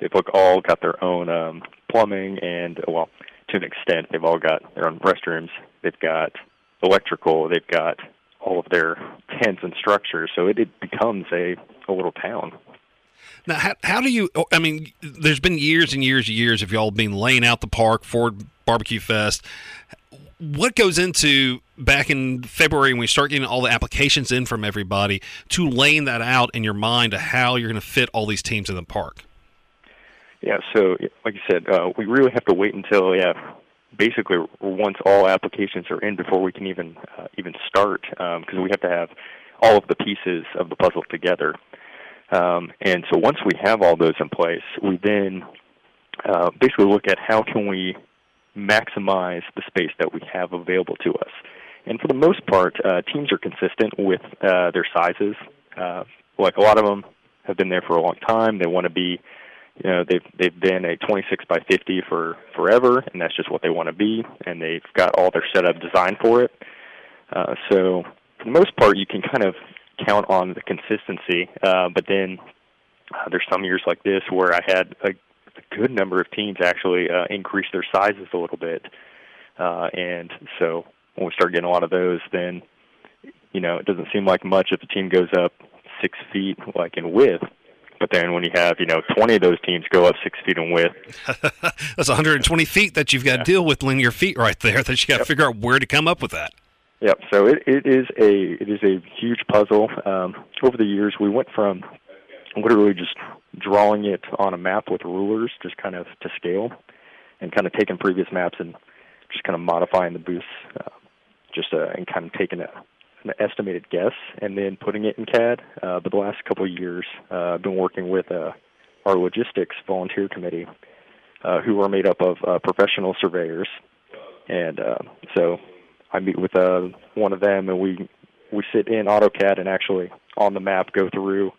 [SPEAKER 3] they've all got their own um, plumbing and well to an extent. They've all got their own restrooms. They've got electrical. They've got all of their tents and structures. So it, it becomes a, a little town.
[SPEAKER 4] Now, how, how do you? Oh, I mean, there's been years and years and years of y'all been laying out the park for Barbecue Fest. What goes into back in February when we start getting all the applications in from everybody to laying that out in your mind of how you're going to fit all these teams in the park?
[SPEAKER 3] Yeah, so like you said, uh, we really have to wait until yeah, basically once all applications are in before we can even uh, even start because um, we have to have all of the pieces of the puzzle together. Um, and so once we have all those in place, we then uh, basically look at how can we maximize the space that we have available to us. And for the most part, uh, teams are consistent with uh, their sizes. Uh, like a lot of them have been there for a long time. They want to be you know they've they've been a 26 by 50 for forever, and that's just what they want to be, and they've got all their setup designed for it. Uh, so for the most part, you can kind of count on the consistency. Uh, but then uh, there's some years like this where I had a a good number of teams actually uh, increase their sizes a little bit, uh, and so when we start getting a lot of those, then you know it doesn't seem like much if a team goes up six feet like in width. But then when you have you know 20 of those teams go up six feet in width,
[SPEAKER 4] That's 120 feet that you've got to deal with linear feet right there. That you got to figure out where to come up with that.
[SPEAKER 3] Yep. So it, it is a it is a huge puzzle. Um, over the years, we went from literally just drawing it on a map with rulers, just kind of to scale, and kind of taking previous maps and just kind of modifying the booths, uh, just uh, and kind of taking a, an estimated guess and then putting it in CAD. Uh, but the last couple of years, uh, I've been working with uh, our logistics volunteer committee, uh, who are made up of uh, professional surveyors, and uh, so I meet with one of them, and we we sit in AutoCAD and actually on the map go through.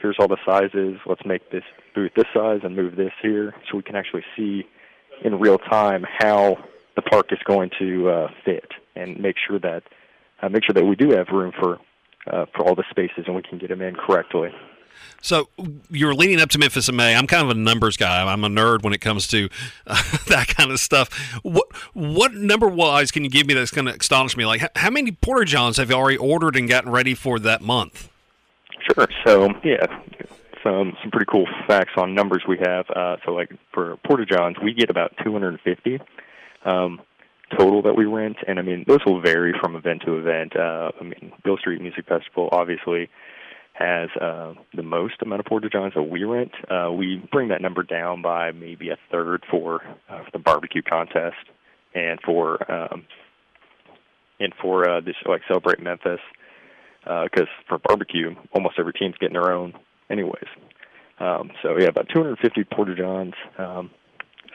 [SPEAKER 3] Here's all the sizes. Let's make this booth this size and move this here, so we can actually see in real time how the park is going to fit, and make sure that uh, make sure that we do have room for uh, for all the spaces, and we can get them in correctly.
[SPEAKER 4] So you're leading up to Memphis in May. I'm kind of a numbers guy. I'm a nerd when it comes to uh, that kind of stuff. What what number wise can you give me that's going to astonish me? Like how, how many porter johns have you already ordered and gotten ready for that month?
[SPEAKER 3] Sure. So yeah, some some pretty cool facts on numbers we have. Uh, so like for porter Johns, we get about 250 um, total that we rent, and I mean those will vary from event to event. Uh, I mean Beale Street Music Festival obviously has uh, the most amount of Porta Johns that we rent. Uh, we bring that number down by maybe a third for, uh, for the barbecue contest and for um, and for uh, this like celebrate Memphis because for barbecue almost every team's getting their own anyways. Um, so yeah, about 250 porta johns. Um,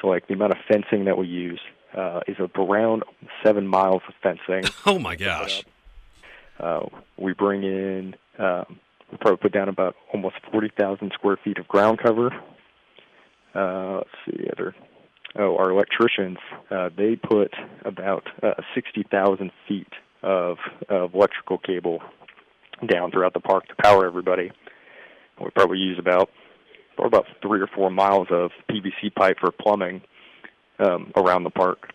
[SPEAKER 3] so like the amount of fencing that we use uh, is around seven miles of fencing.
[SPEAKER 4] Oh my gosh!
[SPEAKER 3] Uh, we bring in um, we probably put down about almost 40,000 square feet of ground cover. Uh, let's see other. Oh, our electricians uh, they put about uh, 60,000 feet of, of electrical cable down throughout the park to power everybody. We probably use about or about three or four miles of PVC pipe for plumbing um, around the park.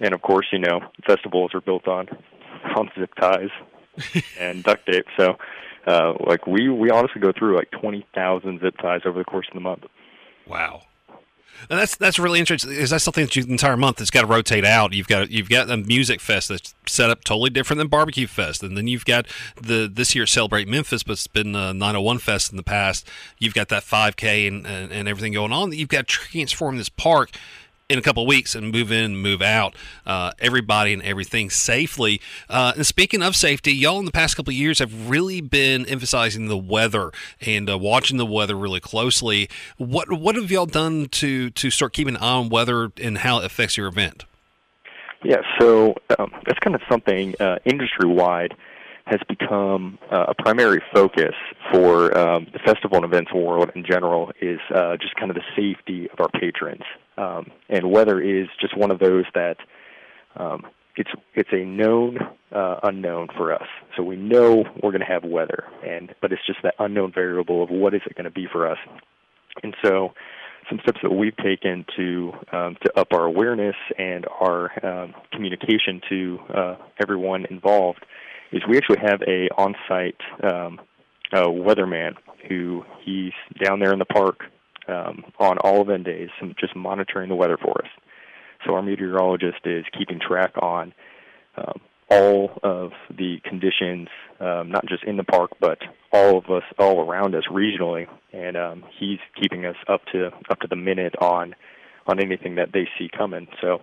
[SPEAKER 3] And of course, you know, festivals are built on on zip ties and duct tape. So, uh, like we we honestly go through like twenty thousand zip ties over the course of the month.
[SPEAKER 4] Wow. And that's that's really interesting. Is that something that you the entire month has got to rotate out? You've got you've got a music fest that's set up totally different than barbecue fest, and then you've got the this year celebrate Memphis, but it's been uh, 901 fest in the past. You've got that 5K and, and, and everything going on. You've got to transform this park in a couple weeks and move in move out uh, everybody and everything safely. Uh, and speaking of safety, y'all in the past couple years have really been emphasizing the weather and uh, watching the weather really closely. What what have y'all done to to start keeping an eye on weather and how it affects your event?
[SPEAKER 3] Yeah, so um, that's kind of something uh, industry wide has become uh, a primary focus for um, the festival and events world in general is uh, just kind of the safety of our patrons. Um, and weather is just one of those that um, it's it's a known uh, unknown for us. So we know we're going to have weather, and but it's just that unknown variable of what is it going to be for us. And so, some steps that we've taken to um, to up our awareness and our um, communication to uh, everyone involved is we actually have a on-site um, uh, weatherman who he's down there in the park um, on all event days, and just monitoring the weather for us. So our meteorologist is keeping track on um, all of the conditions, um, not just in the park, but all of us, all around us regionally, and um, he's keeping us up to up to the minute on on anything that they see coming. So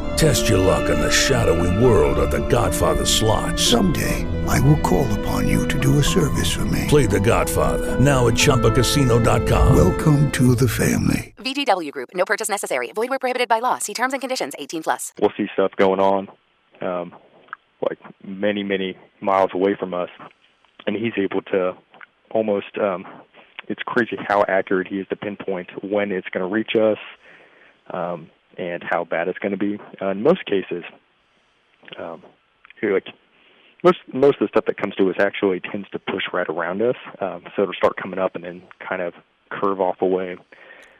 [SPEAKER 9] Test your luck in the shadowy world of The Godfather slot.
[SPEAKER 10] Someday, I will call upon you to do a service for me.
[SPEAKER 9] Play The Godfather now at ChumbaCasino.com.
[SPEAKER 10] Welcome to the family.
[SPEAKER 11] VGW Group. No purchase necessary. Void where prohibited by law. See terms and conditions. 18 plus.
[SPEAKER 3] we'll see stuff going on. Um, like many many miles away from us, and he's able to almost. Um, it's crazy how accurate he is to pinpoint when it's going to reach us um, and how bad it's going to be. Uh, in most cases, um, like most most of the stuff that comes to us actually tends to push right around us, um, so it'll start coming up and then kind of curve off away.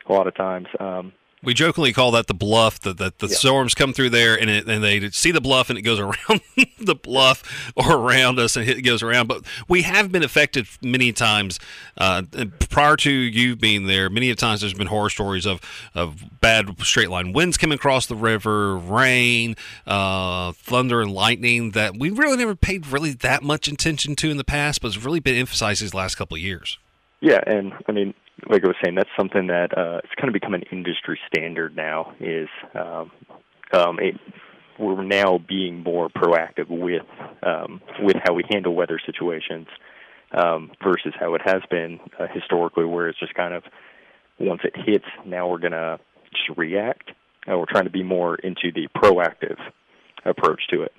[SPEAKER 3] A lot of times, um,
[SPEAKER 4] We jokingly call that the bluff. That the, the,
[SPEAKER 3] Yeah.
[SPEAKER 4] storms come through there, and it, and they see the bluff, and it goes around the bluff or around us, and it goes around. But we have been affected many times. Uh, prior to you being there, many of times there's been horror stories of of bad straight line winds coming across the river, rain, uh, thunder, and lightning that we really never paid really that much attention to in the past, but it's really been emphasized these last couple of years.
[SPEAKER 3] Yeah, and I mean, like I was saying, that's something that uh, it's kind of become an industry standard now. Is um, um, it, we're now being more proactive with um, with how we handle weather situations um, versus how it has been uh, historically, where it's just kind of once it hits, now we're gonna just react. Uh, we're trying to be more into the proactive approach to it.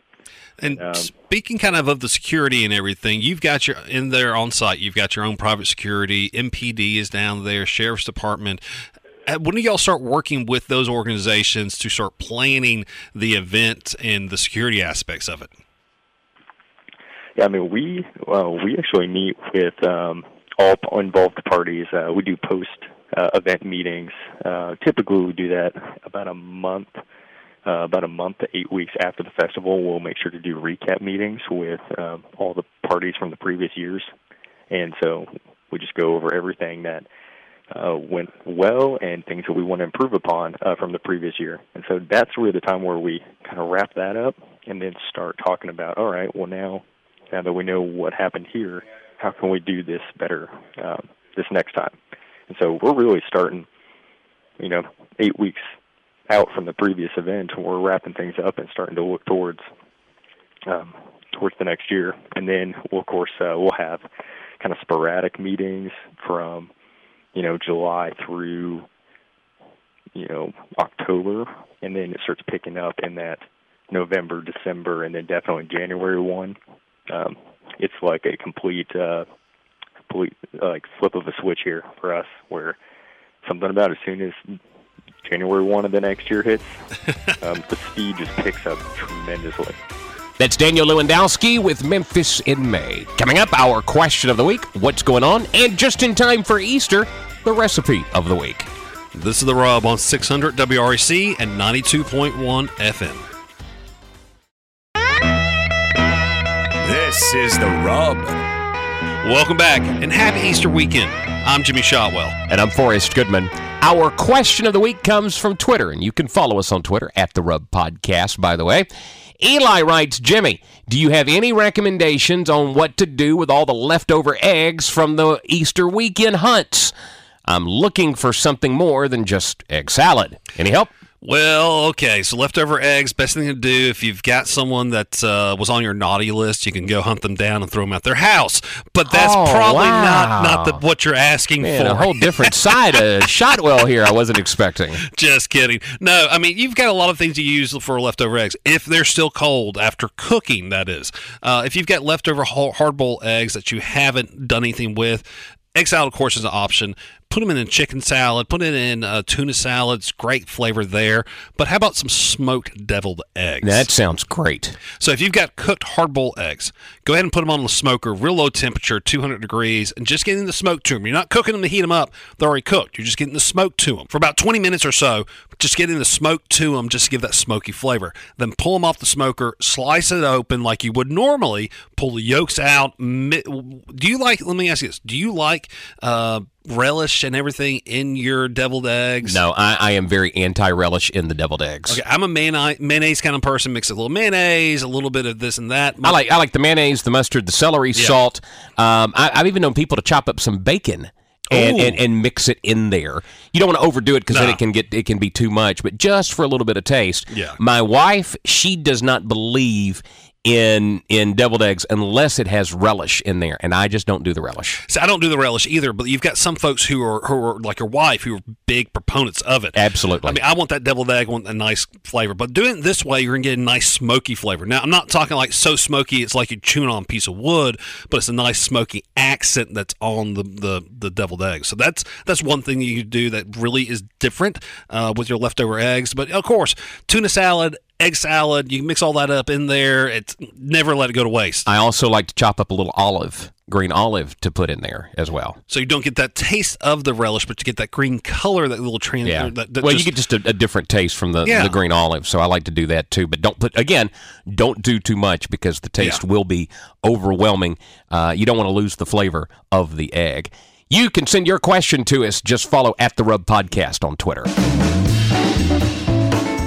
[SPEAKER 4] And
[SPEAKER 3] Um,
[SPEAKER 4] speaking kind of of the security and everything, you've got your in there on site. You've got your own private security. MPD is down there. Sheriff's Department. Uh, When do y'all start working with those organizations to start planning the event and the security aspects of it?
[SPEAKER 3] Yeah, I mean, we uh, we actually meet with um, all involved parties. Uh, we do post uh, event meetings. Uh, typically, we do that about a month, uh, about a month to eight weeks after the festival. We'll make sure to do recap meetings with um, all the parties from the previous years, and so we just go over everything that uh, went well and things that we want to improve upon uh, from the previous year. And so that's really the time where we kind of wrap that up and then start talking about, all right, well now, now that we know what happened here, how can we do this better um, this next time? And so we're really starting, you know, eight weeks out from the previous event. We're wrapping things up and starting to look towards um, towards the next year. And then, we'll, of course, uh, we'll have kind of sporadic meetings from you know, July through, you know, October, and then it starts picking up in that November, December, and then definitely January one. Um, it's like a complete, uh, complete like flip of a switch here for us, where something about as soon as January one of the next year hits, um, the speed just picks up tremendously.
[SPEAKER 5] That's Daniel Lewandowski with Memphis in May. Coming up, our question of the week what's going on? And just in time for Easter, the recipe of the week.
[SPEAKER 4] This is the Rub on 600 WREC and 92.1 FM.
[SPEAKER 1] This is The Rub.
[SPEAKER 4] Welcome back and happy Easter weekend. I'm Jimmy Shotwell.
[SPEAKER 5] And I'm Forrest Goodman. Our question of the week comes from Twitter, and you can follow us on Twitter at the Rub Podcast, by the way. Eli writes, Jimmy, do you have any recommendations on what to do with all the leftover eggs from the Easter weekend hunts? I'm looking for something more than just egg salad. Any help?
[SPEAKER 4] Well, okay. So leftover eggs, best thing to do if you've got someone that uh, was on your naughty list, you can go hunt them down and throw them out their house. But that's
[SPEAKER 5] Oh,
[SPEAKER 4] probably
[SPEAKER 5] wow.
[SPEAKER 4] not not the, what you're asking
[SPEAKER 5] Man,
[SPEAKER 4] for.
[SPEAKER 5] a whole different side of Shotwell here I wasn't expecting.
[SPEAKER 4] Just kidding. No, I mean you've got a lot of things to use for leftover eggs if they're still cold after cooking. That is, uh, if you've got leftover hard boiled eggs that you haven't done anything with, egg salad of course is an option. Put them in a chicken salad. Put it in uh, tuna salads. Great flavor there. But how about some smoked deviled eggs?
[SPEAKER 5] That sounds great.
[SPEAKER 4] So if you've got cooked hard boiled eggs, go ahead and put them on the smoker, real low temperature, 200 degrees, and just getting the smoke to them. You're not cooking them to heat them up; they're already cooked. You're just getting the smoke to them for about 20 minutes or so. Just getting the smoke to them, just to give that smoky flavor. Then pull them off the smoker, slice it open like you would normally. Pull the yolks out. Do you like? Let me ask you this: Do you like uh, relish and everything in your deviled eggs?
[SPEAKER 5] No, I, I am very anti relish in the deviled eggs.
[SPEAKER 4] Okay, I'm a mayonnaise, mayonnaise kind of person. Mix a little mayonnaise, a little bit of this and that.
[SPEAKER 5] I like I like the mayonnaise, the mustard, the celery, salt. Um, I, I've even known people to chop up some bacon. And, and, and mix it in there. You don't want to overdo it because then it can get it can be too much. But just for a little bit of taste.
[SPEAKER 4] Yeah.
[SPEAKER 5] My wife, she does not believe in in deviled eggs unless it has relish in there, and I just don't do the relish.
[SPEAKER 4] See, I don't do the relish either, but you've got some folks who are who are like your wife who are big proponents of it.
[SPEAKER 5] Absolutely.
[SPEAKER 4] I mean, I want that deviled egg, I want a nice flavor, but doing it this way, you're gonna get a nice smoky flavor. Now, I'm not talking like so smoky it's like you're chewing on a piece of wood, but it's a nice smoky accent that's on the the, the deviled egg. So that's that's one thing you do that really is different uh, with your leftover eggs. But of course, tuna salad. Egg salad, you can mix all that up in there. It's never let it go to waste.
[SPEAKER 5] I also like to chop up a little olive, green olive, to put in there as well.
[SPEAKER 4] So you don't get that taste of the relish, but you get that green color, that little trans.
[SPEAKER 5] Yeah.
[SPEAKER 4] That, that
[SPEAKER 5] well,
[SPEAKER 4] just-
[SPEAKER 5] you get just a, a different taste from the,
[SPEAKER 4] Yeah.
[SPEAKER 5] the green olive, so I like to do that too. But don't put again, don't do too much because the taste will be overwhelming. Uh, you don't want to lose the flavor of the egg. You can send your question to us. Just follow at the Rub Podcast on Twitter.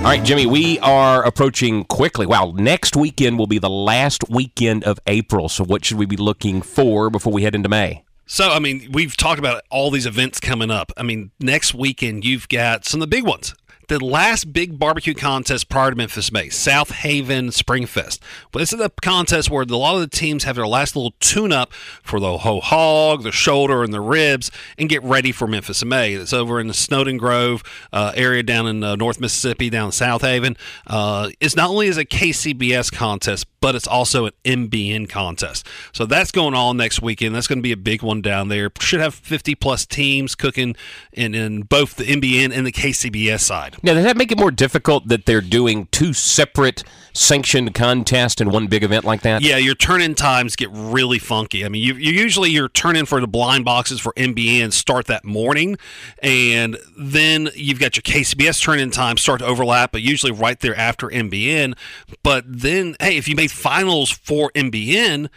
[SPEAKER 5] All right, Jimmy, we are approaching quickly. Wow, next weekend will be the last weekend of April. So, what should we be looking for before we head into May?
[SPEAKER 4] So, I mean, we've talked about all these events coming up. I mean, next weekend, you've got some of the big ones. The last big barbecue contest prior to Memphis May, Southaven Springfest. Well, this is the contest where a lot of the teams have their last little tune up for the whole hog, the shoulder, and the ribs and get ready for Memphis May. It's over in the Snowden Grove uh, area down in uh, North Mississippi, down in South Haven. Uh, it's not only is a KCBS contest, but it's also an MBN contest. So that's going on next weekend. That's going to be a big one down there. Should have 50 plus teams cooking in, in both the MBN and the KCBS side.
[SPEAKER 5] Now, does that make it more difficult that they're doing two separate sanctioned contest in one big event like that?
[SPEAKER 4] Yeah, your turn in times get really funky. I mean, you, you usually your turn in for the blind boxes for MBN start that morning, and then you've got your KCBS turn in time start to overlap, but usually right there after MBN. But then, hey, if you made finals for MBN,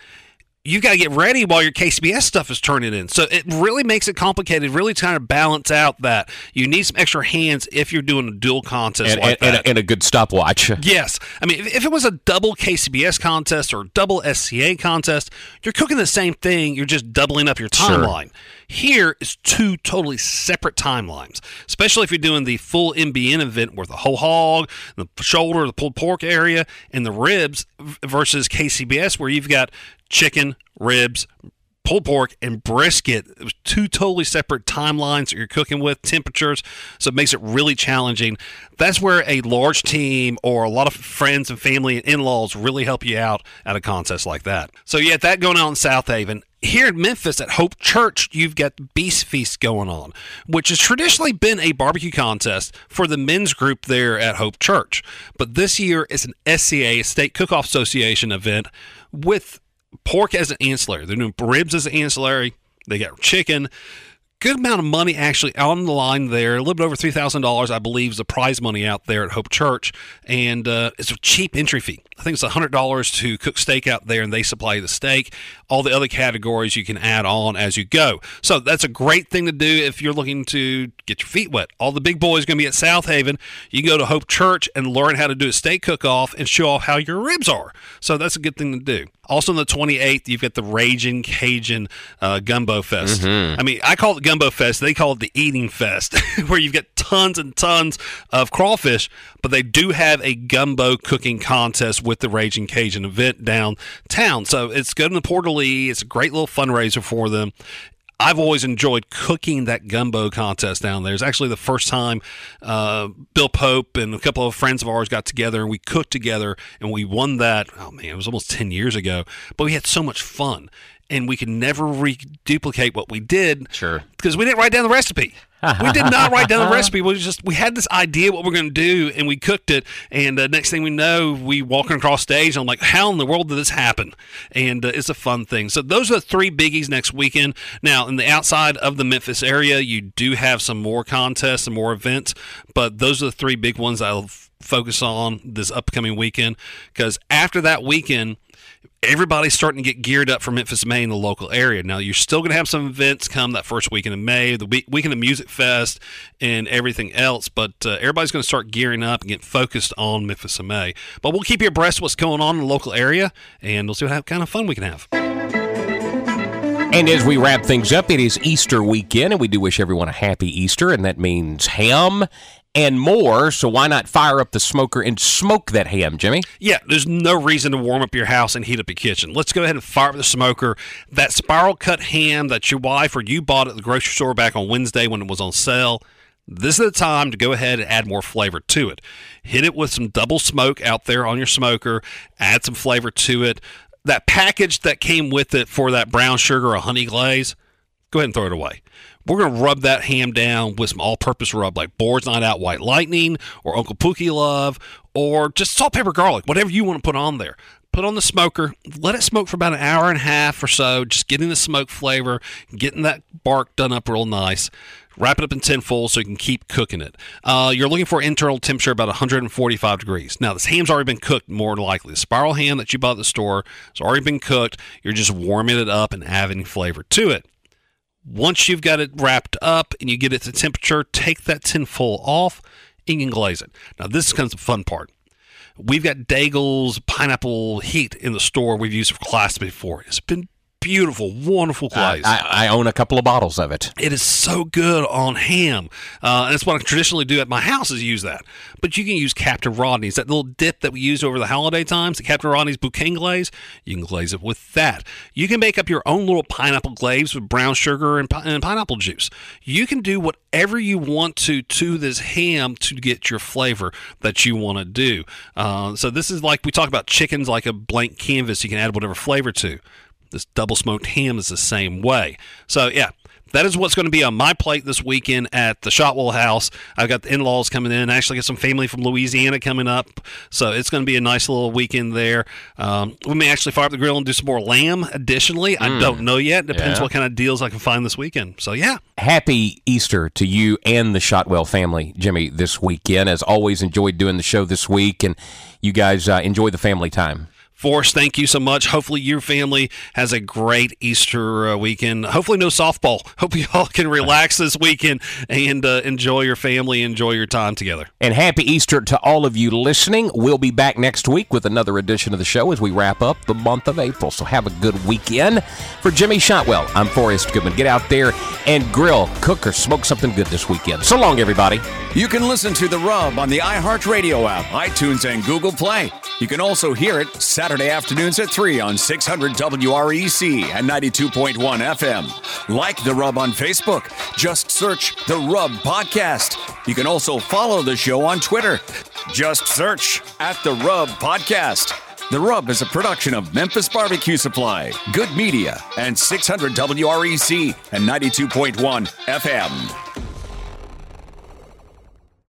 [SPEAKER 4] you got to get ready while your KCBS stuff is turning in. So it really makes it complicated. Really trying to balance out that you need some extra hands if you're doing a dual contest
[SPEAKER 5] And,
[SPEAKER 4] like
[SPEAKER 5] and, and, a, and a good stopwatch.
[SPEAKER 4] Yes. I mean, if, if it was a double KCBS contest or double SCA contest, you're cooking the same thing. You're just doubling up your
[SPEAKER 5] Sure.
[SPEAKER 4] Here is two totally separate timelines, especially if you're doing the full MBN event where the whole hog, the shoulder, the pulled pork area, and the ribs versus KCBS where you've got chicken, ribs, pulled pork and brisket. It was two totally separate timelines that you're cooking with, temperatures, so it makes it really challenging. That's where a large team or a lot of friends and family and in-laws really help you out at a contest like that. So you have that going on in Southaven. Here in Memphis at Hope Church, you've got Beast Feast going on, which has traditionally been a barbecue contest for the men's group there at Hope Church. But this year it's an SCA, Steak Cook-Off Association event with pork as an ancillary. They're doing ribs as an ancillary. They got chicken. Good amount of money actually on the line there. A little bit over three thousand dollars, I believe, is the prize money out there at Hope Church, and uh, it's a cheap entry fee. I think it's hundred dollars to cook steak out there, and they supply the steak. All the other categories you can add on as you go. So that's a great thing to do if you're looking to get your feet wet. All the big boys are going to be at Southaven. You can go to Hope Church and learn how to do a steak cook off and show off how your ribs are. So that's a good thing to do. Also on the 28th, you've got the Raging Cajun uh, Gumbo Fest. I mean, I call it Gumbo Fest. They call it the Eating Fest, where you've got tons and tons of crawfish, but they do have a gumbo cooking contest with the Raging Cajun event downtown. So it's good in the Port of Lee. It's a great little fundraiser for them. I've always enjoyed cooking that gumbo contest down there. It's actually the first time uh, Bill Pope and a couple of friends of ours got together and we cooked together and we won that. Oh man, it was almost 10 years ago, but we had so much fun and we could never reduplicate what we did.
[SPEAKER 5] Sure.
[SPEAKER 4] Because we didn't write down the recipe. We did not write down the recipe. We just we had this idea what we're going to do, and we cooked it. And uh, next thing we know, we walking across stage. And I'm like, how in the world did this happen? And uh, it's a fun thing. So those are the three biggies next weekend. Now, in the outside of the Memphis area, you do have some more contests and more events, but those are the three big ones I'll f- focus on this upcoming weekend. Because after that weekend everybody's starting to get geared up for Memphis, May in the local area. Now, you're still going to have some events come that first weekend of May, the week, weekend of Music Fest, and everything else, but uh, everybody's going to start gearing up and get focused on Memphis May. But we'll keep you abreast of what's going on in the local area, and we'll see what kind of fun we can have.
[SPEAKER 5] And as we wrap things up, it is Easter weekend, and we do wish everyone a happy Easter, and that means ham and more. So why not fire up the smoker and smoke that ham, Jimmy?
[SPEAKER 4] Yeah, there's no reason to warm up your house and heat up your kitchen. Let's go ahead and fire up the smoker. That spiral cut ham that your wife or you bought at the grocery store back on Wednesday when it was on sale. This is the time to go ahead and add more flavor to it. Hit it with some double smoke out there on your smoker. Add some flavor to it. That package that came with it for that brown sugar or honey glaze, go ahead and throw it away. We're going to rub that ham down with some all purpose rub like Boar's Night Out White Lightning or Uncle Pookie Love or just salt, pepper, garlic, whatever you want to put on there. Put on the smoker, let it smoke for about an hour and a half or so, just getting the smoke flavor, getting that bark done up real nice. Wrap it up in tinfoil so you can keep cooking it. Uh, you're looking for internal temperature about 145 degrees. Now, this ham's already been cooked more than likely. The spiral ham that you bought at the store has already been cooked. You're just warming it up and adding flavor to it. Once you've got it wrapped up and you get it to temperature, take that tinfoil off and you can glaze it. Now, this comes the fun part. We've got Daigle's pineapple heat in the store we've used for class before. It's been beautiful, wonderful glaze.
[SPEAKER 5] I, I own a couple of bottles of it.
[SPEAKER 4] It is so good on ham. Uh, it's what I traditionally do at my house is use that. But you can use Captain Rodney's, that little dip that we use over the holiday times, the Captain Rodney's Boucan glaze. You can glaze it with that. You can make up your own little pineapple glaze with brown sugar and, and pineapple juice. You can do whatever you want to to this ham to get your flavor that you want to do. Uh, so this is like we talk about chickens like a blank canvas. You can add whatever flavor to. This double smoked ham is the same way. So, yeah, that is what's going to be on my plate this weekend at the Shotwell house. I've got the in laws coming in. I actually got some family from Louisiana coming up. So, it's going to be a nice little weekend there. Um, we may actually fire up the grill and do some more lamb additionally. I
[SPEAKER 5] Mm.
[SPEAKER 4] don't know yet. Depends
[SPEAKER 5] Yeah.
[SPEAKER 4] what kind of deals I can find this weekend. So, yeah.
[SPEAKER 5] Happy Easter to you and the Shotwell family, Jimmy, this weekend. As always, enjoyed doing the show this week, and you guys uh, enjoy the family time.
[SPEAKER 4] Forrest, thank you so much. Hopefully, your family has a great Easter uh, weekend. Hopefully, no softball. Hope you all can relax this weekend and uh, enjoy your family, enjoy your time together.
[SPEAKER 5] And happy Easter to all of you listening. We'll be back next week with another edition of the show as we wrap up the month of April. So have a good weekend. For Jimmy Shotwell, I'm Forrest Goodman. Get out there and grill, cook, or smoke something good this weekend. So long, everybody.
[SPEAKER 1] You can listen to The Rub on the iHeartRadio app, iTunes, and Google Play. You can also hear it Saturday afternoons at 3 on 600 WREC and 92.1 FM. Like The Rub on Facebook. Just search The Rub Podcast. You can also follow the show on Twitter. Just search at The Rub Podcast. The Rub is a production of Memphis Barbecue Supply, Good Media, and 600 WREC and 92.1 FM.